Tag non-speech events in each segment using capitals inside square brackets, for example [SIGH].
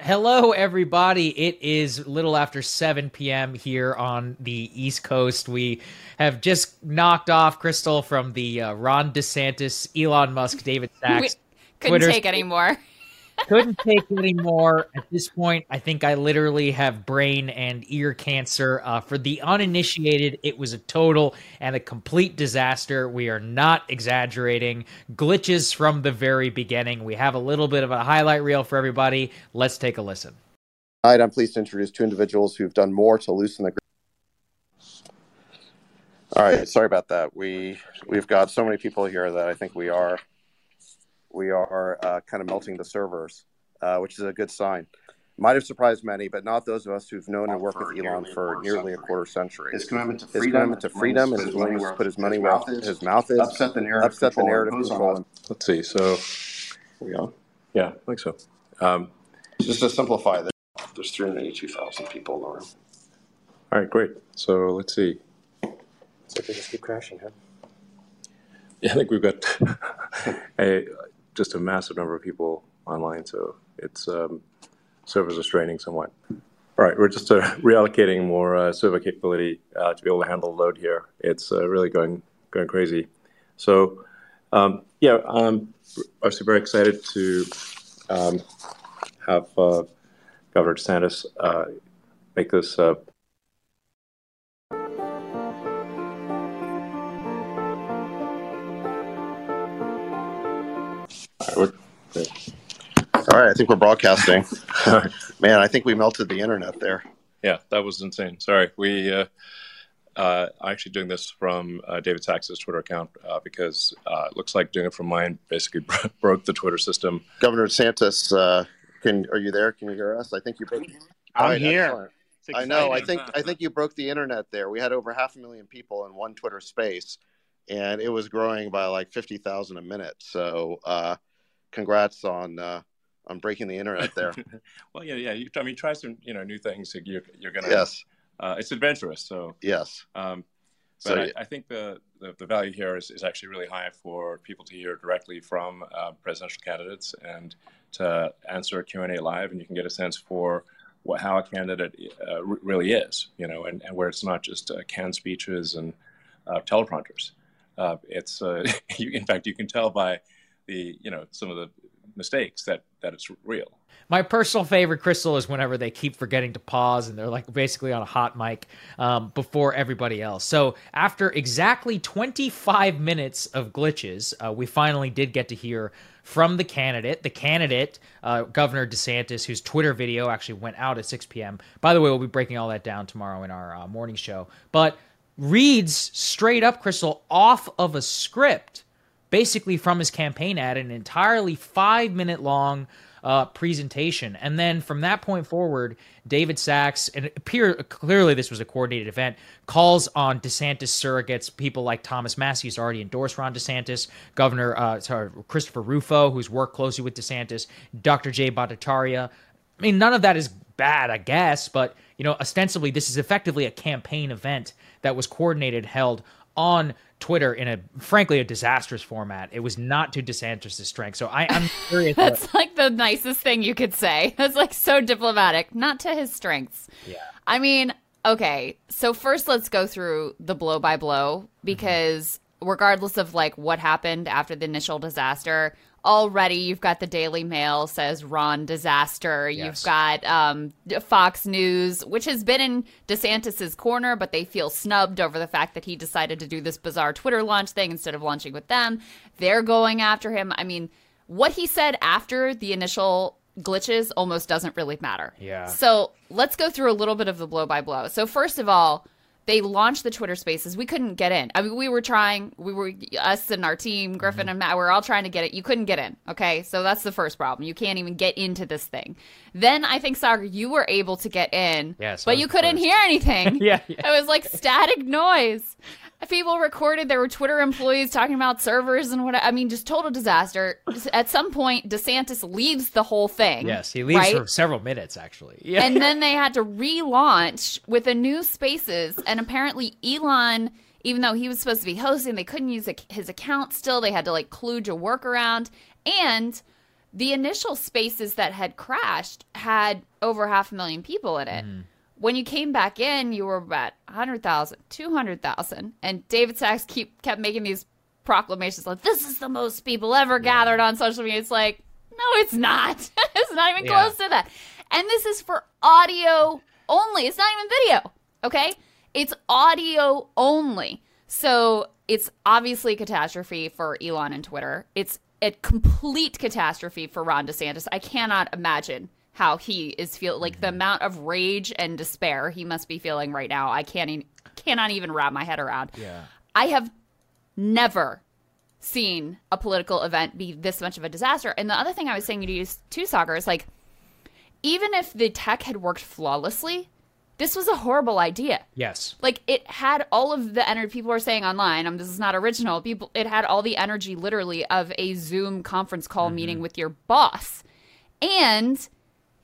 Hello, everybody. It is little after 7 p.m. here on the East Coast. We have just knocked off Krystal from the uh, Ron DeSantis, Elon Musk, David [LAUGHS] Sacks. couldn't Twitter take anymore. Couldn't take anymore at this point. I think I literally have brain and ear cancer. Uh, for the uninitiated, it was a total and a complete disaster. We are not exaggerating. Glitches from the very beginning. We have a little bit of a highlight reel for everybody. Let's take a listen. All right, I'm pleased to introduce two individuals who've done more to loosen the. All right, sorry about that. We we've got so many people here that I think we are we are uh, kind of melting the servers, uh, which is a good sign. Might have surprised many, but not those of us who've known and worked with Elon for nearly a quarter century. His commitment to freedom, his commitment to freedom and his willingness to put his money where his mouth is, upset the narrative, upset the narrative control. Let's see. So, we on? Yeah, I think so. Um, just to simplify, this, there's 382,000 people in the room. All right, great. So let's see. So they just keep crashing, huh? Yeah, I think we've got [LAUGHS] a just a massive number of people online, so it's um, servers are straining somewhat. All right, we're just uh, [LAUGHS] reallocating more uh, server capability uh, to be able to handle the load here. It's uh, really going going crazy. So, um, yeah, I'm obviously very excited to um, have uh, Governor DeSantis uh, make this All right, I think we're broadcasting. [LAUGHS] Man, I think we melted the internet there. Yeah, that was insane. Sorry, we. Uh, uh, I'm actually doing this from uh, David Sacks's Twitter account uh, because uh, it looks like doing it from mine basically [LAUGHS] broke the Twitter system. Governor DeSantis, uh, can are you there? Can you hear us? I think you broke. I'm right, here. I know. I think I think you broke the internet there. We had over half a million people in one Twitter space, and it was growing by like fifty thousand a minute. So uh, congrats on uh, on breaking the internet there. [LAUGHS] well, yeah, yeah. You, I mean, try some you know new things. You're, you're gonna. Yes. Uh, it's adventurous. So yes. Um, but so, I, I, think the, the, the, value here is, is actually really high for people to hear directly from uh, presidential candidates and to answer a Q&A live, and you can get a sense for what, how a candidate uh, r- really is, you know, and, and where it's not just uh, canned speeches and uh, teleprompters. Uh, it's, [LAUGHS] you, in fact, you can tell by the you know some of the mistakes that that it's real. My personal favorite, Krystal, is whenever they keep forgetting to pause and they're like basically on a hot mic um, before everybody else. So after exactly 25 minutes of glitches, uh, we finally did get to hear from the candidate. The candidate, uh, Governor DeSantis, whose Twitter video actually went out at 6 p.m. By the way, we'll be breaking all that down tomorrow in our uh, morning show. But reads straight up, Krystal, off of a script, basically from his campaign ad, an entirely five minute long uh, presentation. And then from that point forward, David Sacks, and appear, clearly this was a coordinated event, calls on DeSantis surrogates, people like Thomas Massie, who's already endorsed Ron DeSantis, Governor uh, sorry, Christopher Rufo, who's worked closely with DeSantis, Dr. Jay Bhattacharya. I mean, none of that is bad, I guess, but you know, ostensibly this is effectively a campaign event that was coordinated, held on Twitter in a frankly a disastrous format. It was not to DeSantis' strength. So I, am [LAUGHS] curious. That's like the nicest thing you could say. [LAUGHS] That's like so diplomatic. Not to his strengths. Yeah. I mean, okay. So first, let's go through the blow by blow because mm-hmm. regardless of like what happened after the initial disaster, already you've got the Daily Mail says Ron disaster. Yes. You've got um, Fox News, which has been in DeSantis's corner, but they feel snubbed over the fact that he decided to do this bizarre Twitter launch thing instead of launching with them. They're going after him. I mean, what he said after the initial glitches almost doesn't really matter. Yeah. So let's go through a little bit of the blow by blow. So first of all, they launched the Twitter Spaces. We couldn't get in. I mean, we were trying. We were us and our team, Griffin mm-hmm. and Matt. We are all trying to get it. You couldn't get in. Okay, so that's the first problem. You can't even get into this thing. Then I think Saagar, you were able to get in. Yes, but you couldn't first. hear anything. [LAUGHS] yeah, yeah, it was like static noise people recorded there were twitter employees talking about servers and what i mean just total disaster at some point desantis leaves the whole thing yes he leaves right? for several minutes actually [LAUGHS] yeah. and then they had to relaunch with a new spaces and apparently elon even though he was supposed to be hosting they couldn't use his account still they had to like kludge a workaround and the initial spaces that had crashed had over half a million people in it mm when you came back in, you were about 100,000, 200,000. And David Sacks keep kept making these proclamations like, this is the most people ever gathered on social media. It's like, no, it's not. [LAUGHS] it's not even yeah. close to that. And this is for audio only. It's not even video. Okay? It's audio only. So it's obviously a catastrophe for Elon and Twitter. It's a complete catastrophe for Ron DeSantis. I cannot imagine how he is feel like the amount of rage and despair he must be feeling right now. I can't e- cannot even wrap my head around. Yeah. I have never seen a political event be this much of a disaster. And the other thing I was saying to you too, Saagar is like even if the tech had worked flawlessly, this was a horrible idea. Yes. Like it had all of the energy people are saying online, um, this is not original. People it had all the energy literally of a Zoom conference call mm-hmm. meeting with your boss. And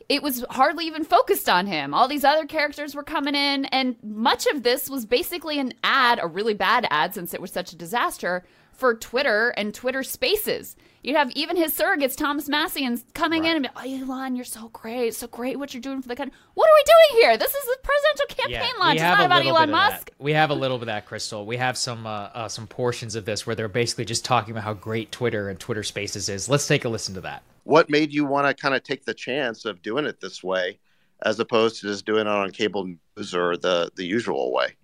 it was hardly even focused on him. All these other characters were coming in, and much of this was basically an ad, a really bad ad since it was such a disaster for Twitter and Twitter Spaces. You'd have even his surrogates, Thomas Massie, and coming right. in and be, "Oh, Elon, you're so great, so great what you're doing for the country." What are we doing here? This is the presidential campaign yeah, launch. It's not about Elon Musk. We have a little bit of that, Krystal. We have some uh, uh, some portions of this where they're basically just talking about how great Twitter and Twitter Spaces is. Let's take a listen to that what made you want to kind of take the chance of doing it this way as opposed to just doing it on cable news or the the usual way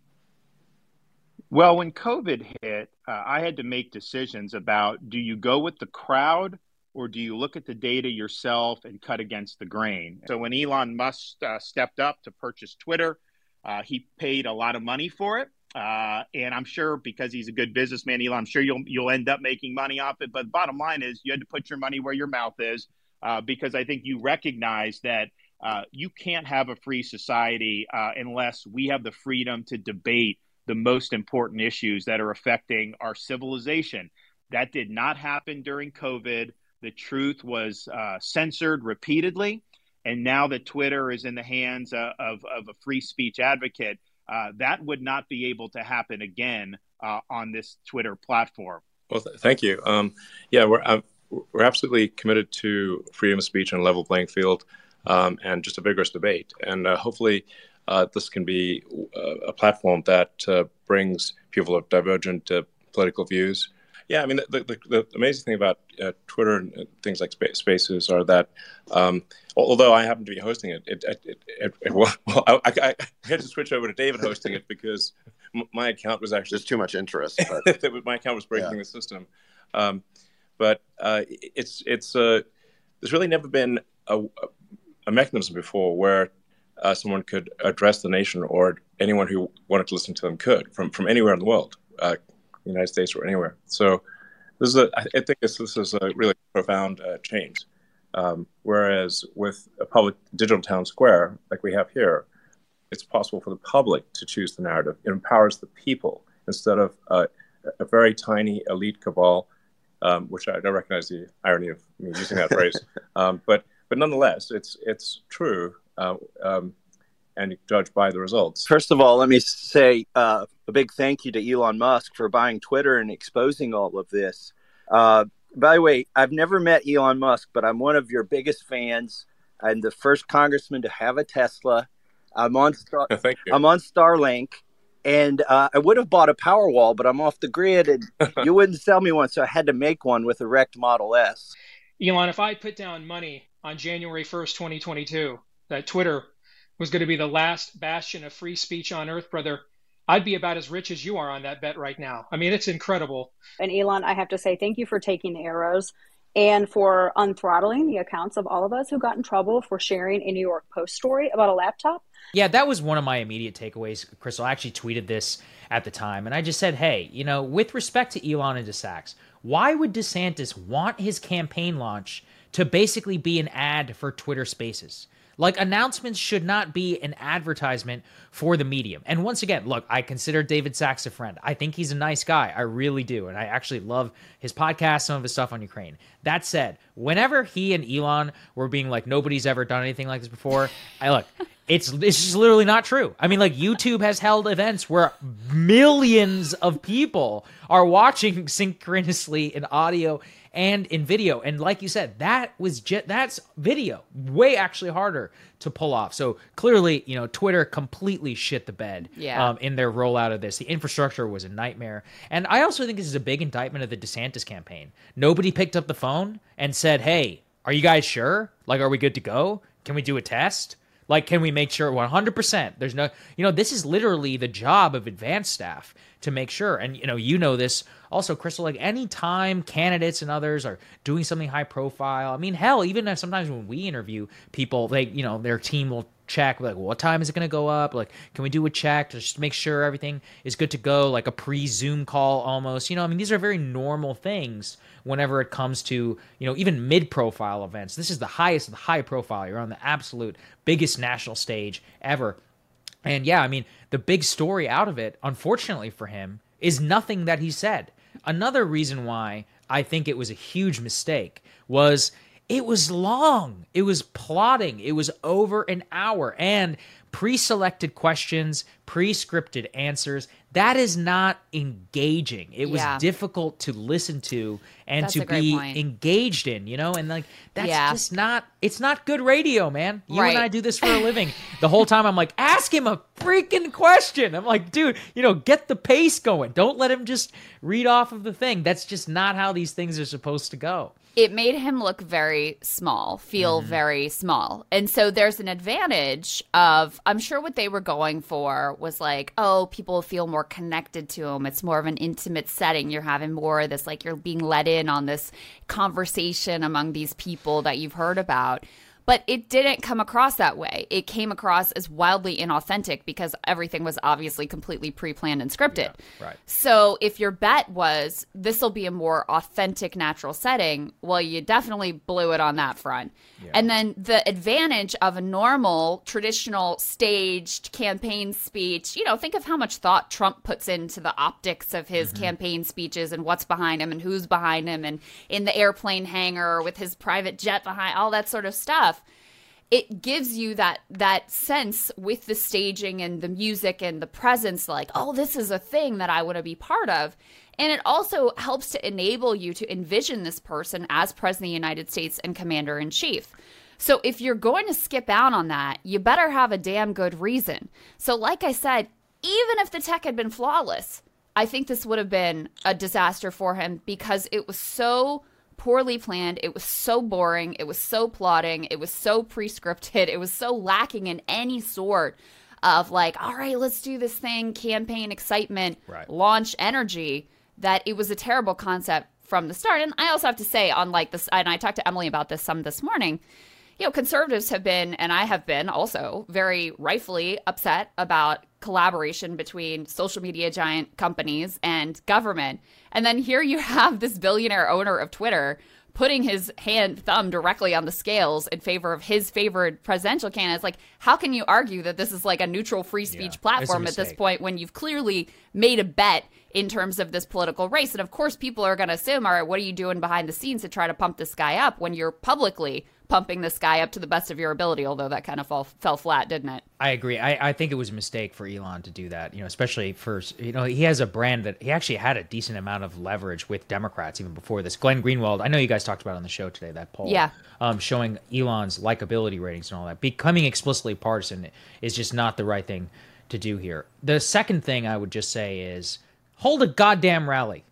well when covid hit uh, i had to make decisions about do you go with the crowd or do you look at the data yourself and cut against the grain so when elon musk uh, stepped up to purchase twitter uh, he paid a lot of money for it uh, and I'm sure because he's a good businessman, Elon, I'm sure you'll you'll end up making money off it. But bottom line is, you had to put your money where your mouth is, uh, because I think you recognize that uh, you can't have a free society unless we have the freedom to debate the most important issues that are affecting our civilization. That did not happen during COVID. The truth was uh, censored repeatedly, and now that Twitter is in the hands uh, of of a free speech advocate uh, that would not be able to happen again uh, on this Twitter platform. Well, th- thank you. Um, yeah, we're uh, we're absolutely committed to freedom of speech and a level playing field, um, and just a vigorous debate. And uh, hopefully, uh, this can be a platform that brings people of divergent political views yeah, I mean, the, the, the amazing thing about uh, Twitter and things like Spaces are that, um, although I happen to be hosting it, it, it, it, it [LAUGHS] well, I, I, had to switch over to David hosting it because my account was actually there's too much interest. [LAUGHS] my account was breaking yeah. the system, um, but uh, it's it's uh, there's really never been a, a mechanism before where uh, someone could address the nation, or anyone who wanted to listen to them could from from anywhere in the world, uh, United States or anywhere. So this is a, I think this, this is a really profound uh, change. Um, whereas with a public digital town square like we have here, it's possible for the public to choose the narrative. It empowers the people instead of uh, a very tiny elite cabal, um, which I don't recognize the irony of me using that phrase. [LAUGHS] Um, but but nonetheless, it's it's true, uh, um, and judge by the results. First of all, let me say uh, a big thank you to Elon Musk for buying Twitter and exposing all of this. Uh, by the way, I've never met Elon Musk, but I'm one of your biggest fans. I'm the first congressman to have a Tesla. I'm on Star- [LAUGHS] Thank you. I'm on Starlink, and uh, I would have bought a Powerwall, but I'm off the grid, and [LAUGHS] you wouldn't sell me one, so I had to make one with a wrecked Model S. Elon, if I put down money on January 1st, 2022, that Twitter was going to be the last bastion of free speech on Earth, brother, I'd be about as rich as you are on that bet right now. I mean, it's incredible. And Elon, I have to say thank you for taking the arrows and for unthrottling the accounts of all of us who got in trouble for sharing a New York Post story about a laptop. Yeah, that was one of my immediate takeaways, Krystal. I actually tweeted this at the time, and I just said, hey, you know, with respect to Elon and DeSax, why would DeSantis want his campaign launch to basically be an ad for Twitter Spaces? Like announcements should not be an advertisement for the medium. And once again, look, I consider David Sacks a friend. I think he's a nice guy. I really do. And I actually love his podcast, some of his stuff on Ukraine. That said, whenever he and Elon were being like, nobody's ever done anything like this before, I look, it's it's just literally not true. I mean, like YouTube has held events where millions of people are watching [LAUGHS] synchronously in audio and in video. And like you said, that was just that's video, way actually harder to pull off. So clearly, you know, Twitter completely shit the bed Yeah. um, in their rollout of this. The infrastructure was a nightmare. And I also think this is a big indictment of the DeSantis campaign. Nobody picked up the phone and said, "Hey, are you guys sure? Like, are we good to go? Can we do a test?" Like, can we make sure 100%? There's no, you know, this is literally the job of advanced staff to make sure. And, you know, you know this also, Krystal, like anytime candidates and others are doing something high profile, I mean, hell, even sometimes when we interview people, they, you know, their team will check like what time is it going to go up? Like can we do a check to just make sure everything is good to go? Like a pre-zoom call almost you know i mean these are very normal things whenever it comes to you know even mid-profile events. This is the highest of the high profile. You're on the absolute biggest national stage ever. And yeah i mean the big story out of it unfortunately for him is nothing that he said. Another reason why i think it was a huge mistake was it was long. It was plotting. It was over an hour and pre selected questions, pre scripted answers. That is not engaging. It was Yeah. difficult to listen to and That's to be point. engaged in, you know? And like, that's Yeah. just not, it's not good radio, man. You Right. and I do this for a living. The whole time I'm like, ask him a freaking question. I'm like, dude, you know, get the pace going. Don't let him just read off of the thing. That's just not how these things are supposed to go. It made him look very small, feel Mm-hmm. very small. And so there's an advantage of, I'm sure what they were going for was like, oh, people feel more connected to him. It's more of an intimate setting. You're having more of this, like you're being let in on this conversation among these people that you've heard about. But it didn't come across that way. It came across as wildly inauthentic because everything was obviously completely pre planned and scripted. right. So if your bet was this will be a more authentic, natural setting, well, you definitely blew it on that front. And then the advantage of a normal, traditional, staged campaign speech, you know, think of how much thought Trump puts into the optics of his mm-hmm. campaign speeches and what's behind him and who's behind him and in the airplane hangar with his private jet behind, all that sort of stuff it gives you that that sense with the staging and the music and the presence like oh this is a thing that i want to be part of. And it also helps to enable you to envision this person as president of the united states and commander in chief. So if you're going to skip out on that you better have a damn good reason. So like i said even if the tech had been flawless i think this would have been a disaster for him because it was so poorly planned. It was so boring. It was so plotting. It was so pre-scripted. It was so lacking in any sort of like, all right, let's do this thing, campaign excitement, Right. launch energy. That it was a terrible concept from the start. And I also have to say, on like this, and I talked to Emily about this some this morning. You know, conservatives have been, and I have been also very rightfully upset about collaboration between social media giant companies and government. And then here you have this billionaire owner of Twitter putting his hand thumb directly on the scales in favor of his favored presidential candidate. like, how can you argue that this is like a neutral free speech yeah, platform at this point when you've clearly made a bet in terms of this political race? And of course, people are going to assume, all right, what are you doing behind the scenes to try to pump this guy up when you're publicly pumping this guy up to the best of your ability, although that kind of fall, fell flat, didn't it? I agree. I, I think it was a mistake for Elon to do that, you know, especially for, you know, he has a brand that he actually had a decent amount of leverage with Democrats even before this. Glenn Greenwald, I know you guys talked about on the show today, that poll. Yeah. Um, showing Elon's likability ratings and all that. Becoming explicitly partisan is just not the right thing to do here. The second thing I would just say is hold a goddamn rally.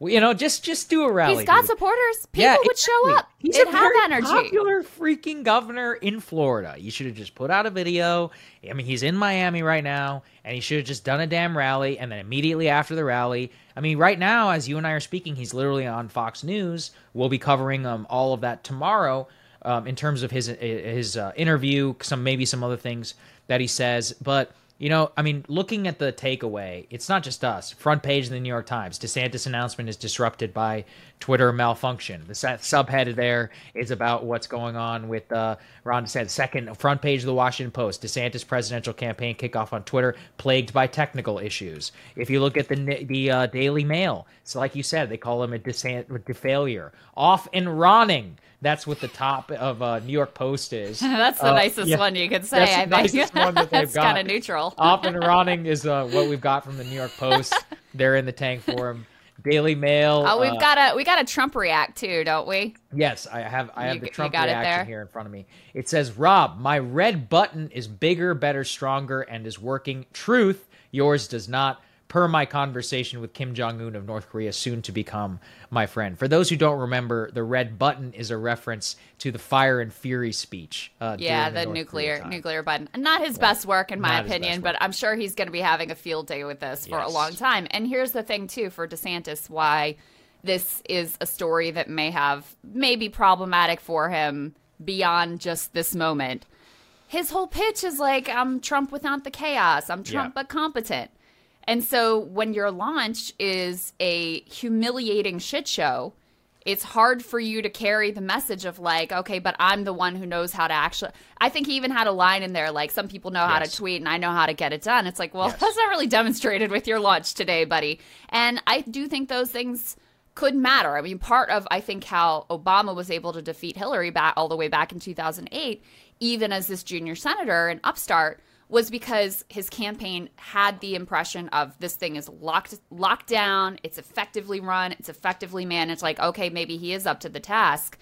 Well, you know, just just do a rally. He's got dude. supportors. People yeah, would exactly. show up. He's it a very energy. popular freaking governor in Florida. You should have just put out a video. I mean, he's in Miami right now, and he should have just done a damn rally. And then immediately after the rally, I mean, right now, as you and I are speaking, he's literally on Fox News. We'll be covering um, all of that tomorrow. Um, in terms of his his uh, interview, some maybe some other things that he says, but you know, I mean, looking at the takeaway, it's not just us. Front page of the New York Times. DeSantis announcement is disrupted by Twitter malfunction. The subhead there is about what's going on with uh, Ron DeSantis. Second, front page of the Washington Post. DeSantis presidential campaign kickoff on Twitter plagued by technical issues. If you look at the the uh, Daily Mail, it's like you said, they call him a DeSantis failure. Off and running. That's what the top of uh, New York Post is. [LAUGHS] that's the uh, nicest yeah, one you could say. That's I the think. nicest one that [LAUGHS] they've got. kind of neutral. Off and running is uh, what we've got from the New York Post. [LAUGHS] They're in the tank for him. Daily Mail. Oh, we've uh, got a we got a Trump react too, don't we? Yes, I have. I have you, the Trump reaction here in front of me. It says, "Rob, my red button is bigger, better, stronger, and is working. Truth, yours does not." Per my conversation with Kim Jong un of North Korea, soon to become my friend. For those who don't remember, the red button is a reference to the Fire and Fury speech. Uh, yeah, the, the nuclear nuclear button. Not his best work, in my opinion, but I'm sure he's going to be having a field day with this for yes. a long time. And here's the thing, too, for DeSantis, why this is a story that may have maybe problematic for him beyond just this moment. His whole pitch is like, I'm Trump without the chaos. I'm Trump yeah. but competent. And so when your launch is a humiliating shit show, it's hard for you to carry the message of like, okay, but I'm the one who knows how to actually. I think he even had a line in there like, some people know yes. how to tweet and I know how to get it done. It's like, well, yes. that's not really demonstrated with your launch today, buddy. And I do think those things could matter. I mean, part of I think how Obama was able to defeat Hillary back all the way back in 2008, even as this junior senator and upstart was because his campaign had the impression of this thing is locked locked down, it's effectively run, it's effectively managed. Like, okay, maybe he is up to the task.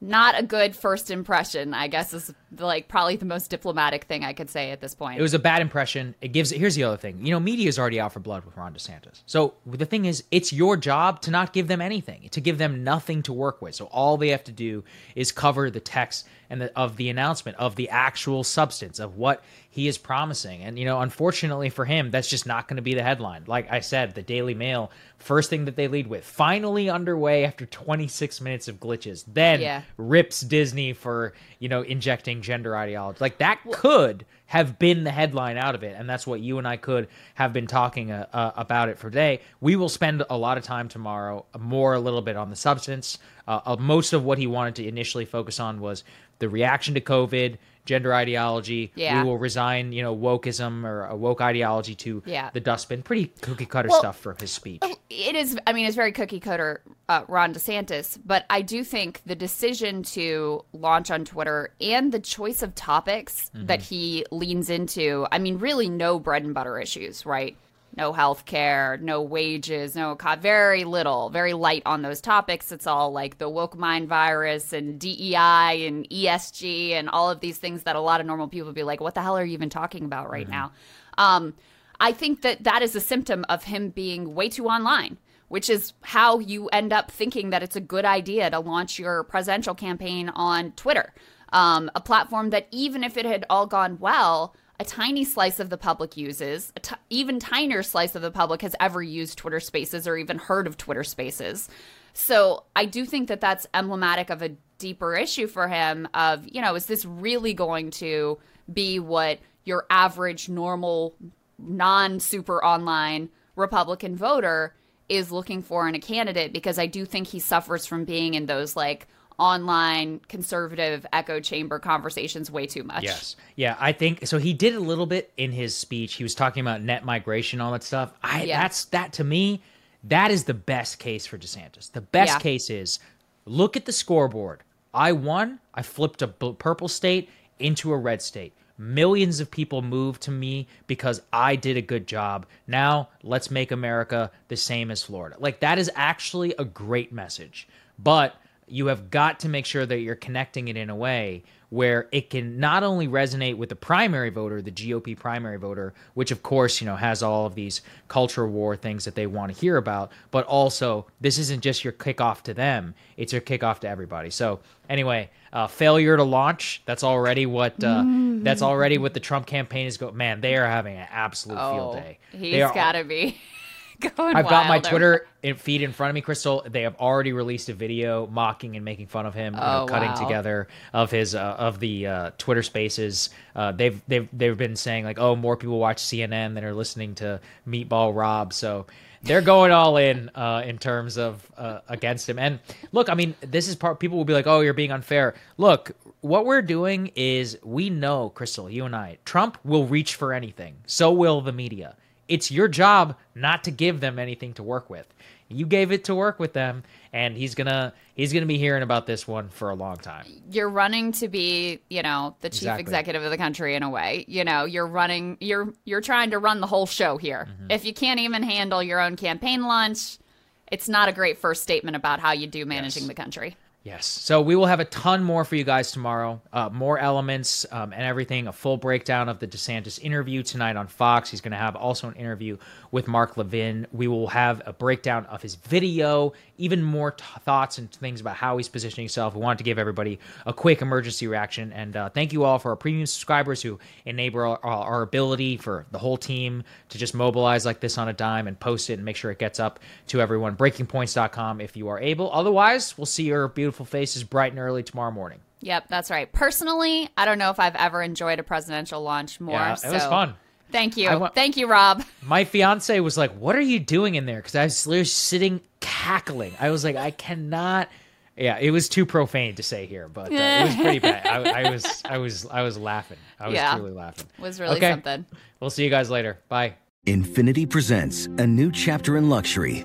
Not a good first impression, I guess, is like probably the most diplomatic thing I could say at this point. It was a bad impression. It gives. Here's the other thing. You know, media is already out for blood with Ron DeSantis. So the thing is, it's your job to not give them anything, to give them nothing to work with. So all they have to do is cover the text and the, of the announcement of the actual substance of what he is promising. And, you know, unfortunately for him, that's just not going to be the headline. Like I said, the Daily Mail, first thing that they lead with, finally underway after 26 minutes of glitches, then yeah. rips Disney for, you know, injecting gender ideology. Like that could have been the headline out of it. And that's what you and I could have been talking uh, uh, about it for today. We will spend a lot of time tomorrow, more a little bit on the substance. Uh, most of what he wanted to initially focus on was the reaction to COVID, gender ideology. Yeah. We will resign, you know, wokeism or a woke ideology to yeah. the dustbin. Pretty cookie cutter well, stuff from his speech. It is. I mean, it's very cookie cutter, uh, Ron DeSantis. But I do think the decision to launch on Twitter and the choice of topics mm-hmm. that he leans into. I mean, really, no bread and butter issues, right? no health care, no wages, no very little, very light on those topics. It's all like the woke mind virus and DEI and ESG and all of these things that a lot of normal people be like, what the hell are you even talking about right mm-hmm. now? Um, I think that that is a symptom of him being way too online. Which is how you end up thinking that it's a good idea to launch your presidential campaign on Twitter, um, a platform that even if it had all gone well, a tiny slice of the public uses, a t- even tinier slice of the public has ever used Twitter Spaces or even heard of Twitter Spaces. So I do think that that's emblematic of a deeper issue for him of, you know, is this really going to be what your average normal non super online Republican voter is looking for in a candidate because I do think he suffers from being in those like online conservative echo chamber conversations way too much. Yes. Yeah, I think so he did a little bit in his speech. He was talking about net migration all that stuff. I Yeah. that's that to me that is the best case for DeSantis. The best Yeah. case is look at the scoreboard. I won, I flipped a purple state into a red state. Millions of people moved to me because I did a good job. Now, let's make America the same as Florida. Like that is actually a great message. But you have got to make sure that you're connecting it in a way where it can not only resonate with the primary voter, the GOP primary voter, which of course, you know, has all of these culture war things that they want to hear about, but also this isn't just your kickoff to them, it's your kickoff to everybody. So, anyway, uh, failure to launch, that's already what uh, [LAUGHS] that's already what the Trump campaign is going. Man, they are having an absolute field Oh, day. he's They are- got to be [LAUGHS] going I've got my wild over Twitter feed in front of me, Krystal. They have already released a video mocking and making fun of him, you know, Oh, cutting wow. together of his uh, of the uh, Twitter Spaces. Uh, they've they've they've been saying like, oh, more people watch CNN than are listening to Meatball Rob. So they're going all in uh, in terms of uh, against him. And look, I mean, this is part. People will be like, oh, you're being unfair. Look. What we're doing is we know, Krystal, you and I, Trump will reach for anything. So will the media it's your job not to give them anything to work with. You gave it to work with them, and he's gonna he's gonna be hearing about this one for a long time. you're running to be, you know, the chief Exactly. executive of the country in a way. You know, you're running you're you're trying to run the whole show here. Mm-hmm. If you can't even handle your own campaign launch, it's not a great first statement about how you do managing the country. Yes. So we will have a ton more for you guys tomorrow. Uh, more elements um, and everything. A full breakdown of the DeSantis interview tonight on Fox. He's going to have also an interview with Mark Levin. We will have a breakdown of his video, even more t- thoughts and things about how he's positioning himself. We wanted to give everybody a quick emergency reaction. And uh, thank you all for our premium subscribers who enable our, our ability for the whole team to just mobilize like this on a dime and post it and make sure it gets up to everyone. Breakingpoints.com if you are able. Otherwise, we'll see your beautiful faces bright and early tomorrow morning. Yep, that's right. Personally, I don't know if I've ever enjoyed a presidential launch more. Yeah, it was so fun. Thank you. I wa- Thank you, Rob. [LAUGHS] My fiance was like, "What are you doing in there?" Because I was literally sitting cackling. I was like, "I cannot." Yeah, it was too profane to say here, but uh, it was pretty bad. I, I was, I was, I was laughing. I was Yeah. truly laughing. Was really Okay. something. We'll see you guys later. Bye. Infiniti presents a new chapter in luxury,